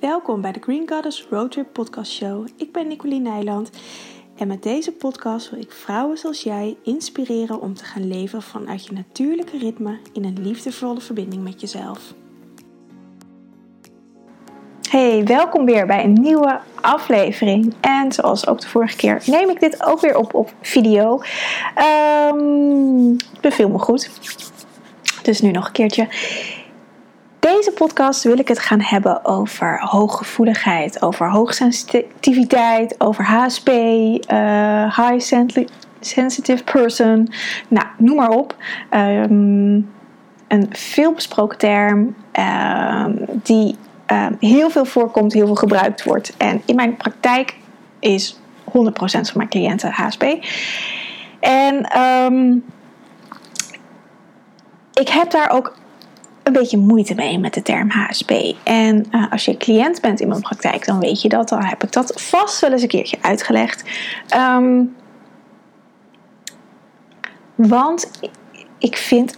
Welkom bij de Green Goddess Roadtrip Podcast Show. Ik ben Nicoline Nijland en met deze podcast wil ik vrouwen zoals jij inspireren om te gaan leven vanuit je natuurlijke ritme in een liefdevolle verbinding met jezelf. Hey, welkom weer bij een nieuwe aflevering. En zoals ook de vorige keer neem ik dit ook weer op op video. Um, beviel me goed. Dus nu nog een keertje deze podcast wil ik het gaan hebben over hooggevoeligheid, over hoogsensitiviteit, over HSP, uh, high sensitive person, nou, noem maar op. Um, een veelbesproken term um, die um, heel veel voorkomt, heel veel gebruikt wordt. En in mijn praktijk is 100% van mijn cliënten HSP. En ik heb daar ook een beetje moeite mee met de term HSP. En uh, als je cliënt bent in mijn praktijk, dan weet je dat. Dan heb ik dat vast wel eens een keertje uitgelegd. Um, want ik vind,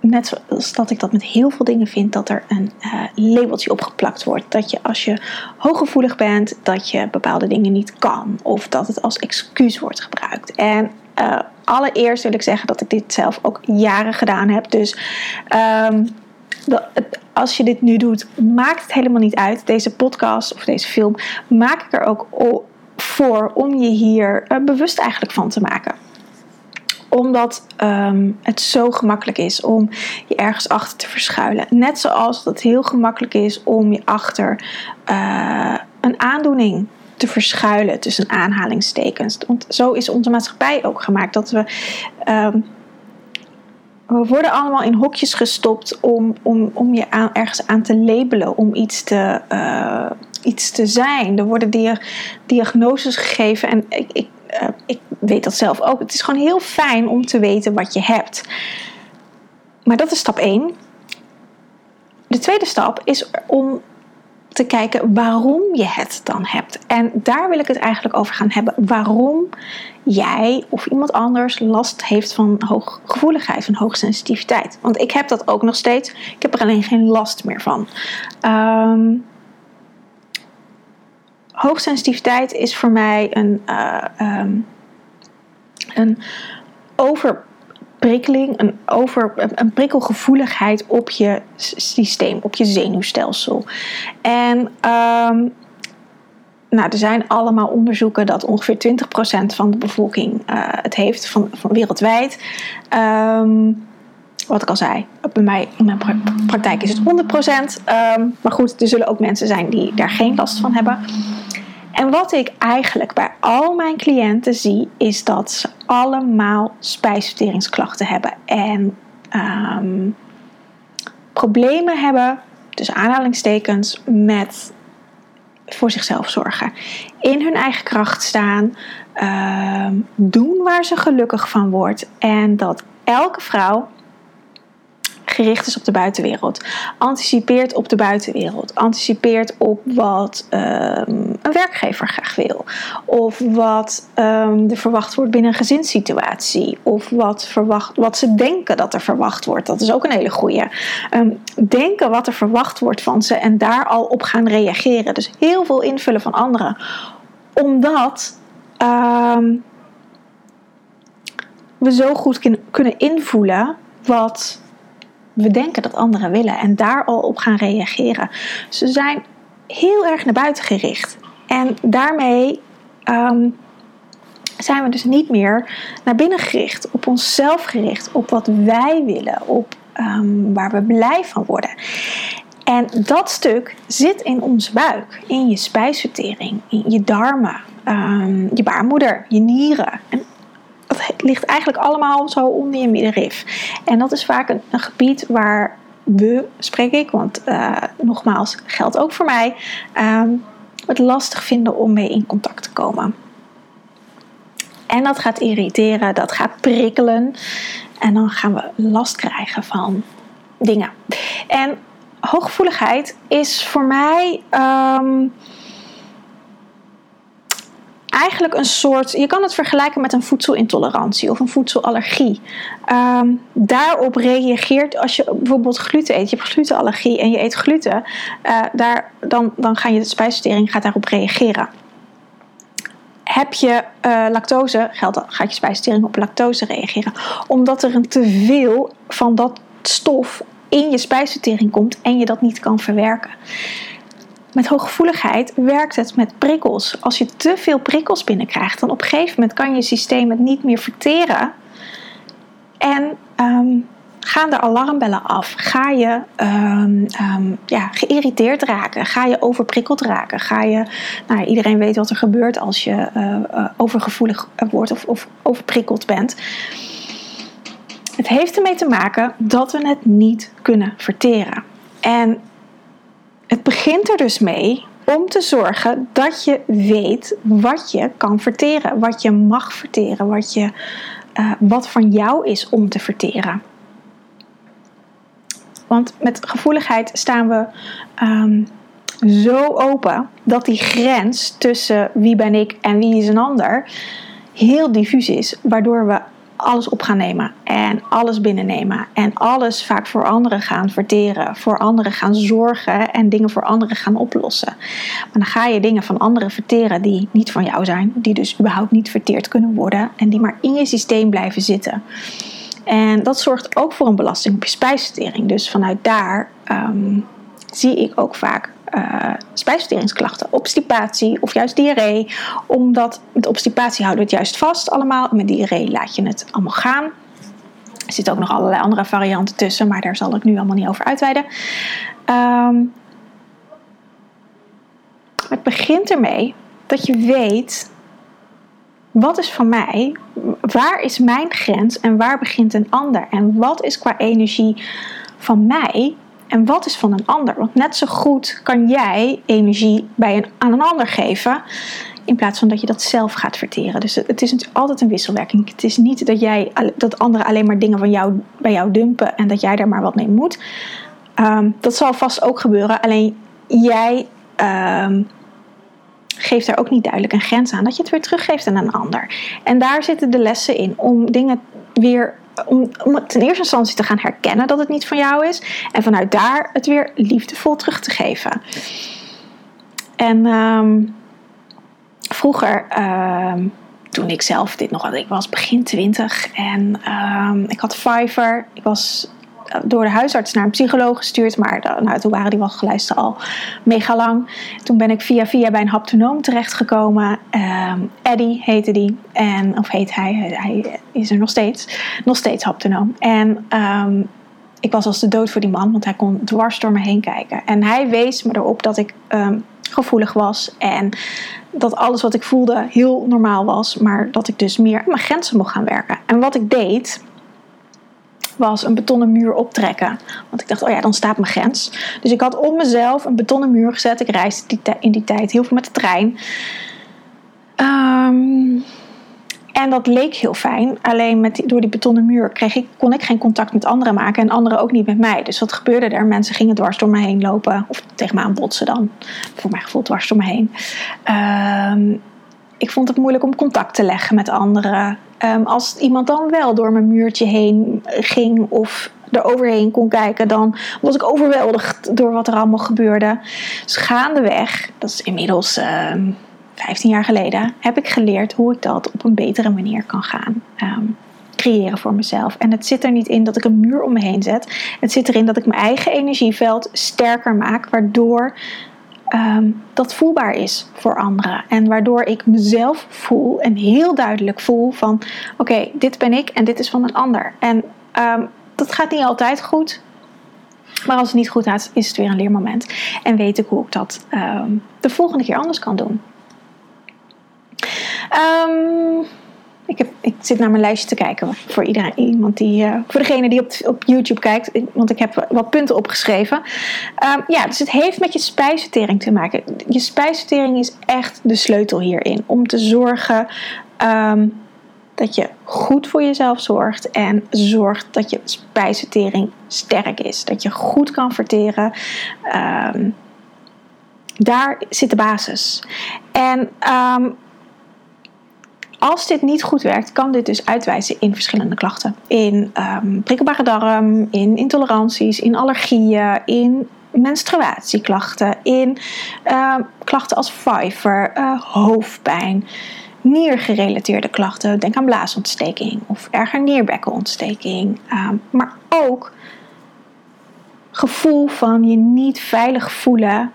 net zoals dat ik dat met heel veel dingen vind, dat er een uh, labeltje opgeplakt wordt. Dat je als je hooggevoelig bent, dat je bepaalde dingen niet kan. Of dat het als excuus wordt gebruikt. En uh, allereerst wil ik zeggen dat ik dit zelf ook jaren gedaan heb. Dus um, als je dit nu doet, maakt het helemaal niet uit. Deze podcast of deze film maak ik er ook voor om je hier eh, bewust eigenlijk van te maken omdat um, het zo gemakkelijk is om je ergens achter te verschuilen. Net zoals het heel gemakkelijk is om je achter uh, een aandoening te verschuilen tussen aanhalingstekens. Want zo is onze maatschappij ook gemaakt dat we um, we worden allemaal in hokjes gestopt om, om, om je ergens aan te labelen, om iets te, uh, iets te zijn. Er worden dia diagnoses gegeven en ik, ik, uh, ik weet dat zelf ook. Het is gewoon heel fijn om te weten wat je hebt. Maar dat is stap 1. De tweede stap is om te kijken waarom je het dan hebt. En daar wil ik het eigenlijk over gaan hebben. Waarom jij of iemand anders last heeft van hooggevoeligheid, van hoogsensitiviteit. Want ik heb dat ook nog steeds. Ik heb er alleen geen last meer van. Um, hoogsensitiviteit is voor mij een, uh, een over een, over, een prikkelgevoeligheid op je systeem, op je zenuwstelsel. En um, nou, er zijn allemaal onderzoeken dat ongeveer 20% van de bevolking uh, het heeft, van, wereldwijd. Um, wat ik al zei, bij mij in mijn praktijk is het 100%. Um, maar goed, er zullen ook mensen zijn die daar geen last van hebben. En wat ik eigenlijk bij al mijn cliënten zie, is dat ze allemaal spijsverteringsklachten hebben en um, problemen hebben, dus aanhalingstekens, met voor zichzelf zorgen. In hun eigen kracht staan, uh, doen waar ze gelukkig van wordt. En dat elke vrouw gericht is op de buitenwereld. Anticipeert op de buitenwereld. Anticipeert op wat um, een werkgever graag wil. Of wat um, er verwacht wordt binnen een gezinssituatie. Of wat, verwacht, wat ze denken dat er verwacht wordt. Dat is ook een hele goede. Um, denken wat er verwacht wordt van ze en daar al op gaan reageren. Dus heel veel invullen van anderen. Omdat we zo goed kunnen invoelen wat we denken dat anderen willen en daar al op gaan reageren. Ze zijn heel erg naar buiten gericht. En daarmee um, zijn we dus niet meer naar binnen gericht, op onszelf gericht, op wat wij willen, op um, waar we blij van worden. En dat stuk zit in onze buik, in je spijsvertering, in je darmen, um, je baarmoeder, je nieren. En dat ligt eigenlijk allemaal zo onder je middenrif. En dat is vaak een, gebied waar we, spreek ik, want uh, nogmaals, geldt ook voor mij, um, het lastig vinden om mee in contact te komen. En dat gaat irriteren, dat gaat prikkelen. En dan gaan we last krijgen van dingen. En hooggevoeligheid is voor mij um, eigenlijk een soort, je kan het vergelijken met een voedselintolerantie of een voedselallergie. Ehm, daarop reageert als je bijvoorbeeld gluten eet, je hebt glutenallergie en je eet gluten, uh, daar, dan, dan gaat je spijsvertering gaat daarop reageren. Heb je uh, lactose, geldt, gaat je spijsvertering op lactose reageren. Omdat er een te veel van dat stof in je spijsvertering komt en je dat niet kan verwerken. Met hooggevoeligheid werkt het met prikkels. Als je te veel prikkels binnenkrijgt, dan op een gegeven moment kan je systeem het niet meer verteren. En um, gaan de alarmbellen af? Ga je um, ja, geïrriteerd raken? Ga je overprikkeld raken? Ga je, nou, iedereen weet wat er gebeurt als je uh, uh, overgevoelig wordt of, of overprikkeld bent. Het heeft ermee te maken dat we het niet kunnen verteren. En begint er dus mee om te zorgen dat je weet wat je kan verteren, wat je mag verteren, wat, je, uh, wat van jou is om te verteren. Want met gevoeligheid staan we um, zo open dat die grens tussen wie ben ik en wie is een ander heel diffuus is, waardoor we alles op gaan nemen en alles binnennemen en alles vaak voor anderen gaan verteren, voor anderen gaan zorgen en dingen voor anderen gaan oplossen. Maar dan ga je dingen van anderen verteren die niet van jou zijn, die dus überhaupt niet verteerd kunnen worden en die maar in je systeem blijven zitten. En dat zorgt ook voor een belasting op je spijsvertering. Dus vanuit daar um, zie ik ook vaak uh, spijsverteringsklachten, obstipatie of juist diarree. Omdat met obstipatie houden we het juist vast allemaal. Met diarree laat je het allemaal gaan. Er zitten ook nog allerlei andere varianten tussen, maar daar zal ik nu allemaal niet over uitweiden. Um, het begint ermee dat je weet wat is van mij, waar is mijn grens en waar begint een ander en wat is qua energie van mij en wat is van een ander? Want net zo goed kan jij energie bij een, aan een ander geven. In plaats van dat je dat zelf gaat verteren. Dus het is altijd een wisselwerking. Het is niet dat, jij, dat anderen alleen maar dingen van jou, bij jou dumpen en dat jij daar maar wat mee moet. Um, dat zal vast ook gebeuren. Alleen jij um, geeft daar ook niet duidelijk een grens aan. Dat je het weer teruggeeft aan een ander. En daar zitten de lessen in. Om dingen weer om, om het in eerste instantie te gaan herkennen dat het niet van jou is. En vanuit daar het weer liefdevol terug te geven. En um, vroeger, um, toen ik zelf dit nog had, ik was begin twintig en um, ik had Fiverr. Ik was door de huisarts naar een psycholoog gestuurd. Maar nou, toen waren die wachtlijsten al mega lang. Toen ben ik via via bij een haptonoom terechtgekomen. Um, Eddie heette die. En, of heet hij. Hij is er nog steeds. Nog steeds haptonoom. En um, ik was als de dood voor die man. Want hij kon dwars door me heen kijken. En hij wees me erop dat ik... Um, gevoelig was en dat alles wat ik voelde heel normaal was, maar dat ik dus meer aan mijn grenzen mocht gaan werken. En wat ik deed, was een betonnen muur optrekken. Want ik dacht, oh ja, dan staat mijn grens. Dus ik had om mezelf een betonnen muur gezet. Ik reisde in die tijd heel veel met de trein. Um, en dat leek heel fijn. Alleen met door die betonnen muur kreeg ik, kon ik geen contact met anderen maken. En anderen ook niet met mij. Dus wat gebeurde er? Mensen gingen dwars door me heen lopen. Of tegen me aan botsen dan. Voor mijn gevoel dwars door me heen. Um, ik vond het moeilijk om contact te leggen met anderen. Um, als iemand dan wel door mijn muurtje heen ging of er overheen kon kijken, dan was ik overweldigd door wat er allemaal gebeurde. Dus gaandeweg, dat is inmiddels uh, ehm, 15 jaar geleden, heb ik geleerd hoe ik dat op een betere manier kan gaan. Um, creëren voor mezelf. En het zit er niet in dat ik een muur om me heen zet. Het zit erin dat ik mijn eigen energieveld sterker maak, waardoor um, dat voelbaar is voor anderen. En waardoor ik mezelf voel en heel duidelijk voel van oké, dit ben ik en dit is van een ander. En um, dat gaat niet altijd goed. Maar als het niet goed gaat, is het weer een leermoment. En weet ik hoe ik dat um, de volgende keer anders kan doen. Ik, ik zit naar mijn lijstje te kijken voor iedereen, iemand die, uh, voor degene die op, op YouTube kijkt, want ik heb wat punten opgeschreven. Um, ja, dus het heeft met je spijsvertering te maken. Je spijsvertering is echt de sleutel hierin om te zorgen um, dat je goed voor jezelf zorgt en zorgt dat je spijsvertering sterk is. Dat je goed kan verteren. Um, daar zit de basis. En als dit niet goed werkt, kan dit dus uitwijzen in verschillende klachten. In um, prikkelbare darm, in intoleranties, in allergieën, in menstruatieklachten, in uh, klachten als vijver, uh, hoofdpijn, niergerelateerde klachten. Denk aan blaasontsteking of erger nierbekkenontsteking. Uh, maar ook gevoel van je niet veilig voelen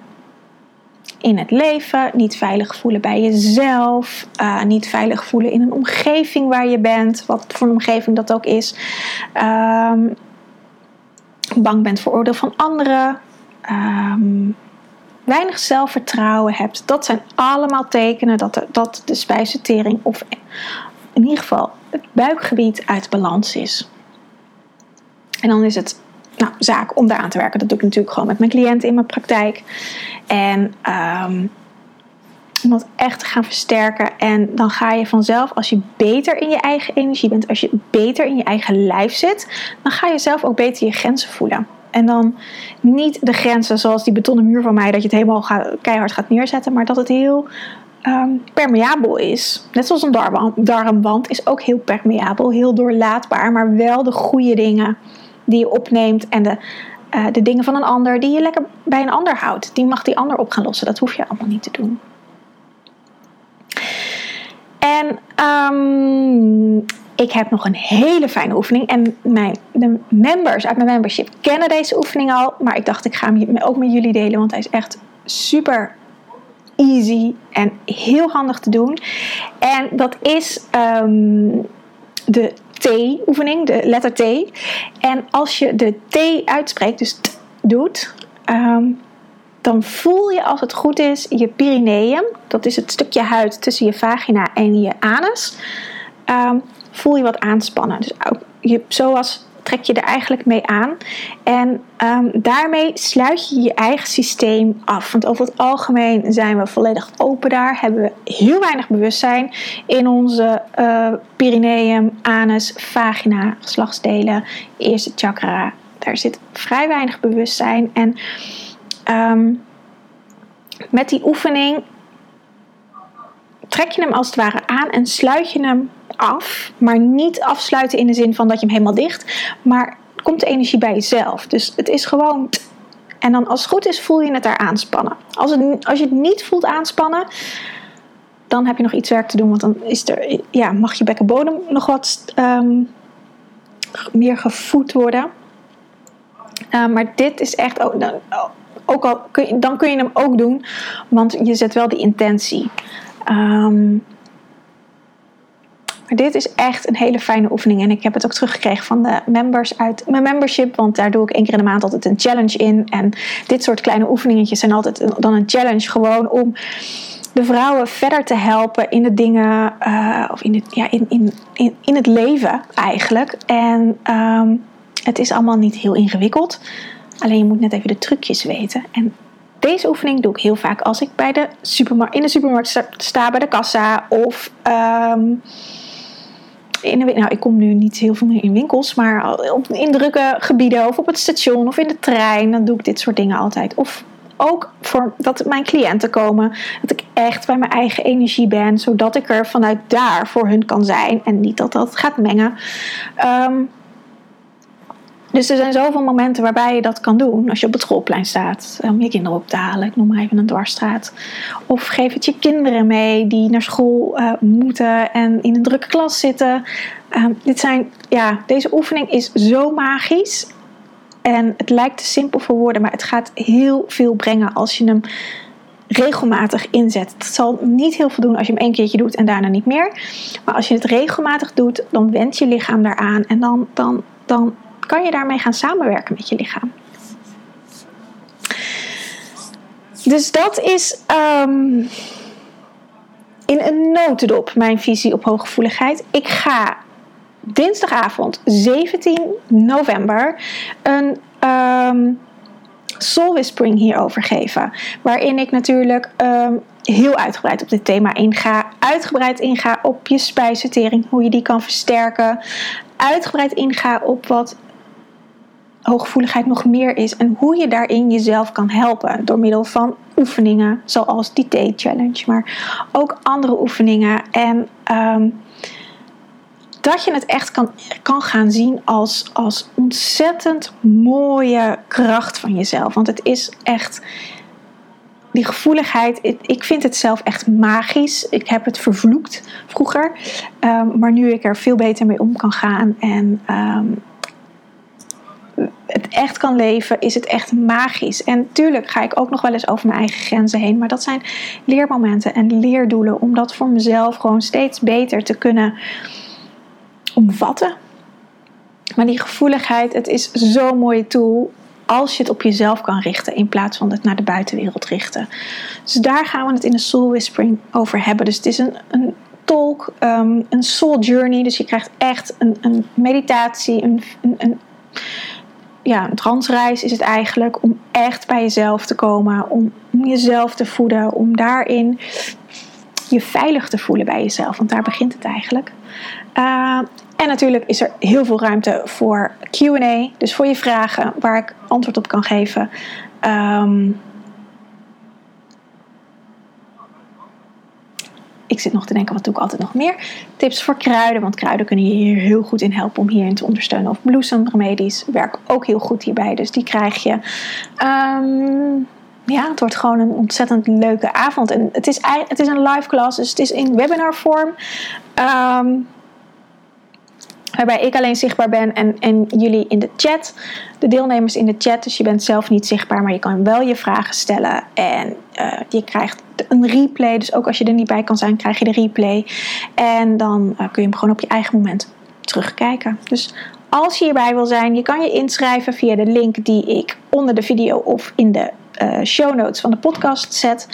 in het leven, niet veilig voelen bij jezelf, uh, niet veilig voelen in een omgeving waar je bent, wat voor een omgeving dat ook is. Um, bang bent voor oordeel van anderen, um, weinig zelfvertrouwen hebt. Dat zijn allemaal tekenen dat dat de spijsvertering of in ieder geval het buikgebied uit balans is. En dan is het nou, zaak om daaraan te werken. Dat doe ik natuurlijk gewoon met mijn cliënten in mijn praktijk. En um, om dat echt te gaan versterken. En dan ga je vanzelf, als je beter in je eigen energie bent, als je beter in je eigen lijf zit, dan ga je zelf ook beter je grenzen voelen. En dan niet de grenzen zoals die betonnen muur van mij, dat je het helemaal keihard gaat neerzetten, maar dat het heel um, permeabel is. Net zoals een darmwand is ook heel permeabel, heel doorlaatbaar, maar wel de goede dingen die je opneemt en de, uh, de dingen van een ander die je lekker bij een ander houdt. Die mag die ander op gaan lossen. Dat hoef je allemaal niet te doen. En um, ik heb nog een hele fijne oefening. En mijn, de members uit mijn membership kennen deze oefening al. Maar ik dacht, ik ga hem ook met jullie delen. Want hij is echt super easy en heel handig te doen. En dat is um, de T-oefening, de letter T. En als je de T uitspreekt, dus t doet, um, dan voel je als het goed is je perineum, dat is het stukje huid tussen je vagina en je anus, um, voel je wat aanspannen. Dus je, zoals trek je er eigenlijk mee aan. En um, daarmee sluit je je eigen systeem af. Want over het algemeen zijn we volledig open daar. Hebben we heel weinig bewustzijn in onze uh, perineum, anus, vagina, geslachtsdelen, eerste chakra. Daar zit vrij weinig bewustzijn. En um, met die oefening trek je hem als het ware aan en sluit je hem af. Maar niet afsluiten in de zin van dat je hem helemaal dicht. Maar komt de energie bij jezelf. Dus het is gewoon. En dan als het goed is, voel je het daar aanspannen. Als, het, als je het niet voelt aanspannen, dan heb je nog iets werk te doen. Want dan is er, ja, mag je bekkenbodem nog wat um, meer gevoed worden. Uh, maar dit is echt ook, ook al kun je, dan kun je hem ook doen, want je zet wel die intentie. Um, maar dit is echt een hele fijne oefening. En ik heb het ook teruggekregen van de members uit mijn membership. Want daar doe ik één keer in de maand altijd een challenge in. En dit soort kleine oefeningetjes zijn altijd dan een challenge. Gewoon om de vrouwen verder te helpen in de dingen. Uh, of in het, ja, in, in, in, het leven eigenlijk. En um, het is allemaal niet heel ingewikkeld. Alleen je moet net even de trucjes weten. En deze oefening doe ik heel vaak als ik bij de supermarkt, in de supermarkt sta bij de kassa. Of um, nou, ik kom nu niet heel veel meer in winkels, maar op, in drukke gebieden of op het station of in de trein, dan doe ik dit soort dingen altijd. Of ook voor dat mijn cliënten komen, dat ik echt bij mijn eigen energie ben, zodat ik er vanuit daar voor hun kan zijn en niet dat dat gaat mengen. Um, dus er zijn zoveel momenten waarbij je dat kan doen. Als je op het schoolplein staat om je kinderen op te halen. Ik noem maar even een dwarsstraat. Of geef het je kinderen mee die naar school uh, moeten en in een drukke klas zitten. Uh, dit zijn, ja, deze oefening is zo magisch. En het lijkt te simpel voor woorden, maar het gaat heel veel brengen als je hem regelmatig inzet. Het zal niet heel veel doen als je hem één keertje doet en daarna niet meer. Maar als je het regelmatig doet, dan wendt je lichaam daaraan. En dan, dan, dan kan je daarmee gaan samenwerken met je lichaam. Dus dat is um, in een notendop mijn visie op hooggevoeligheid. Ik ga dinsdagavond 17 november een um, soul whispering hierover geven. Waarin ik natuurlijk um, heel uitgebreid op dit thema inga. Uitgebreid inga op je spijsvertering, hoe je die kan versterken. Uitgebreid inga op wat hooggevoeligheid nog meer is en hoe je daarin jezelf kan helpen door middel van oefeningen, zoals die Day Challenge, maar ook andere oefeningen. En ehm, dat je het echt kan, kan gaan zien als, als ontzettend mooie kracht van jezelf. Want het is echt die gevoeligheid, ik vind het zelf echt magisch. Ik heb het vervloekt vroeger, um, maar nu ik er veel beter mee om kan gaan en ehm, het echt kan leven, is het echt magisch. En tuurlijk ga ik ook nog wel eens over mijn eigen grenzen heen, maar dat zijn leermomenten en leerdoelen om dat voor mezelf gewoon steeds beter te kunnen omvatten. Maar die gevoeligheid, het is zo'n mooie tool als je het op jezelf kan richten in plaats van het naar de buitenwereld richten. Dus daar gaan we het in de Soul Whispering over hebben. Dus het is een, een talk, ehm, een soul journey. Dus je krijgt echt een, een meditatie, een, een, een, ja, een transreis is het eigenlijk. Om echt bij jezelf te komen, om, jezelf te voeden, om daarin je veilig te voelen bij jezelf. Want daar begint het eigenlijk. Uh, en natuurlijk is er heel veel ruimte voor QA, dus voor je vragen waar ik antwoord op kan geven. Um, ik zit nog te denken, wat doe ik altijd nog meer? Tips voor kruiden, want kruiden kunnen je hier heel goed in helpen om hierin te ondersteunen. Of bloesemremedies werken ook heel goed hierbij, dus die krijg je. Um, ja, het wordt gewoon een ontzettend leuke avond. En het is, het is een live class, dus het is in webinar vorm. Um, Waarbij ik alleen zichtbaar ben en, en jullie in de chat, de deelnemers in de chat. Dus je bent zelf niet zichtbaar, maar je kan wel je vragen stellen. En uh, je krijgt een replay. Dus ook als je er niet bij kan zijn, krijg je de replay. En dan uh, kun je hem gewoon op je eigen moment terugkijken. Dus als je hierbij wil zijn, je kan je inschrijven via de link die ik onder de video of in de uh, show notes van de podcast zet.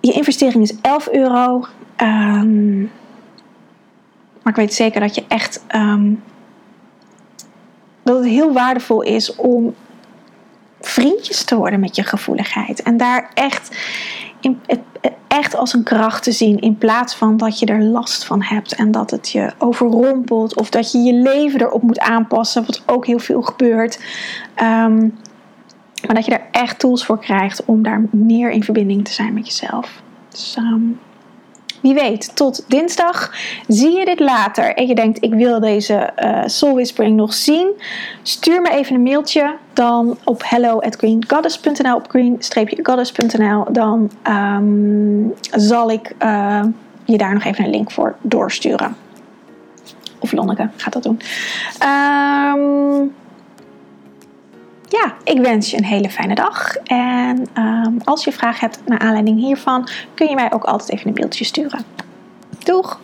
Je investering is 11 euro. Um, maar ik weet zeker dat je echt. Um, dat het heel waardevol is om vriendjes te worden met je gevoeligheid. En daar echt, in, echt als een kracht te zien. In plaats van dat je er last van hebt en dat het je overrompelt. Of dat je je leven erop moet aanpassen. Wat ook heel veel gebeurt. Um, maar dat je er echt tools voor krijgt om daar meer in verbinding te zijn met jezelf. Dus um, wie weet, tot dinsdag. Zie je dit later en je denkt: ik wil deze uh, Soul Whispering nog zien? Stuur me even een mailtje. Dan op hello@greengoddess.nl op green-goddess.nl. Dan um, zal ik uh, je daar nog even een link voor doorsturen. Of Lonneke gaat dat doen. Um, ja, ik wens je een hele fijne dag. En um, als je vragen hebt naar aanleiding hiervan, kun je mij ook altijd even een mailtje sturen. Doeg!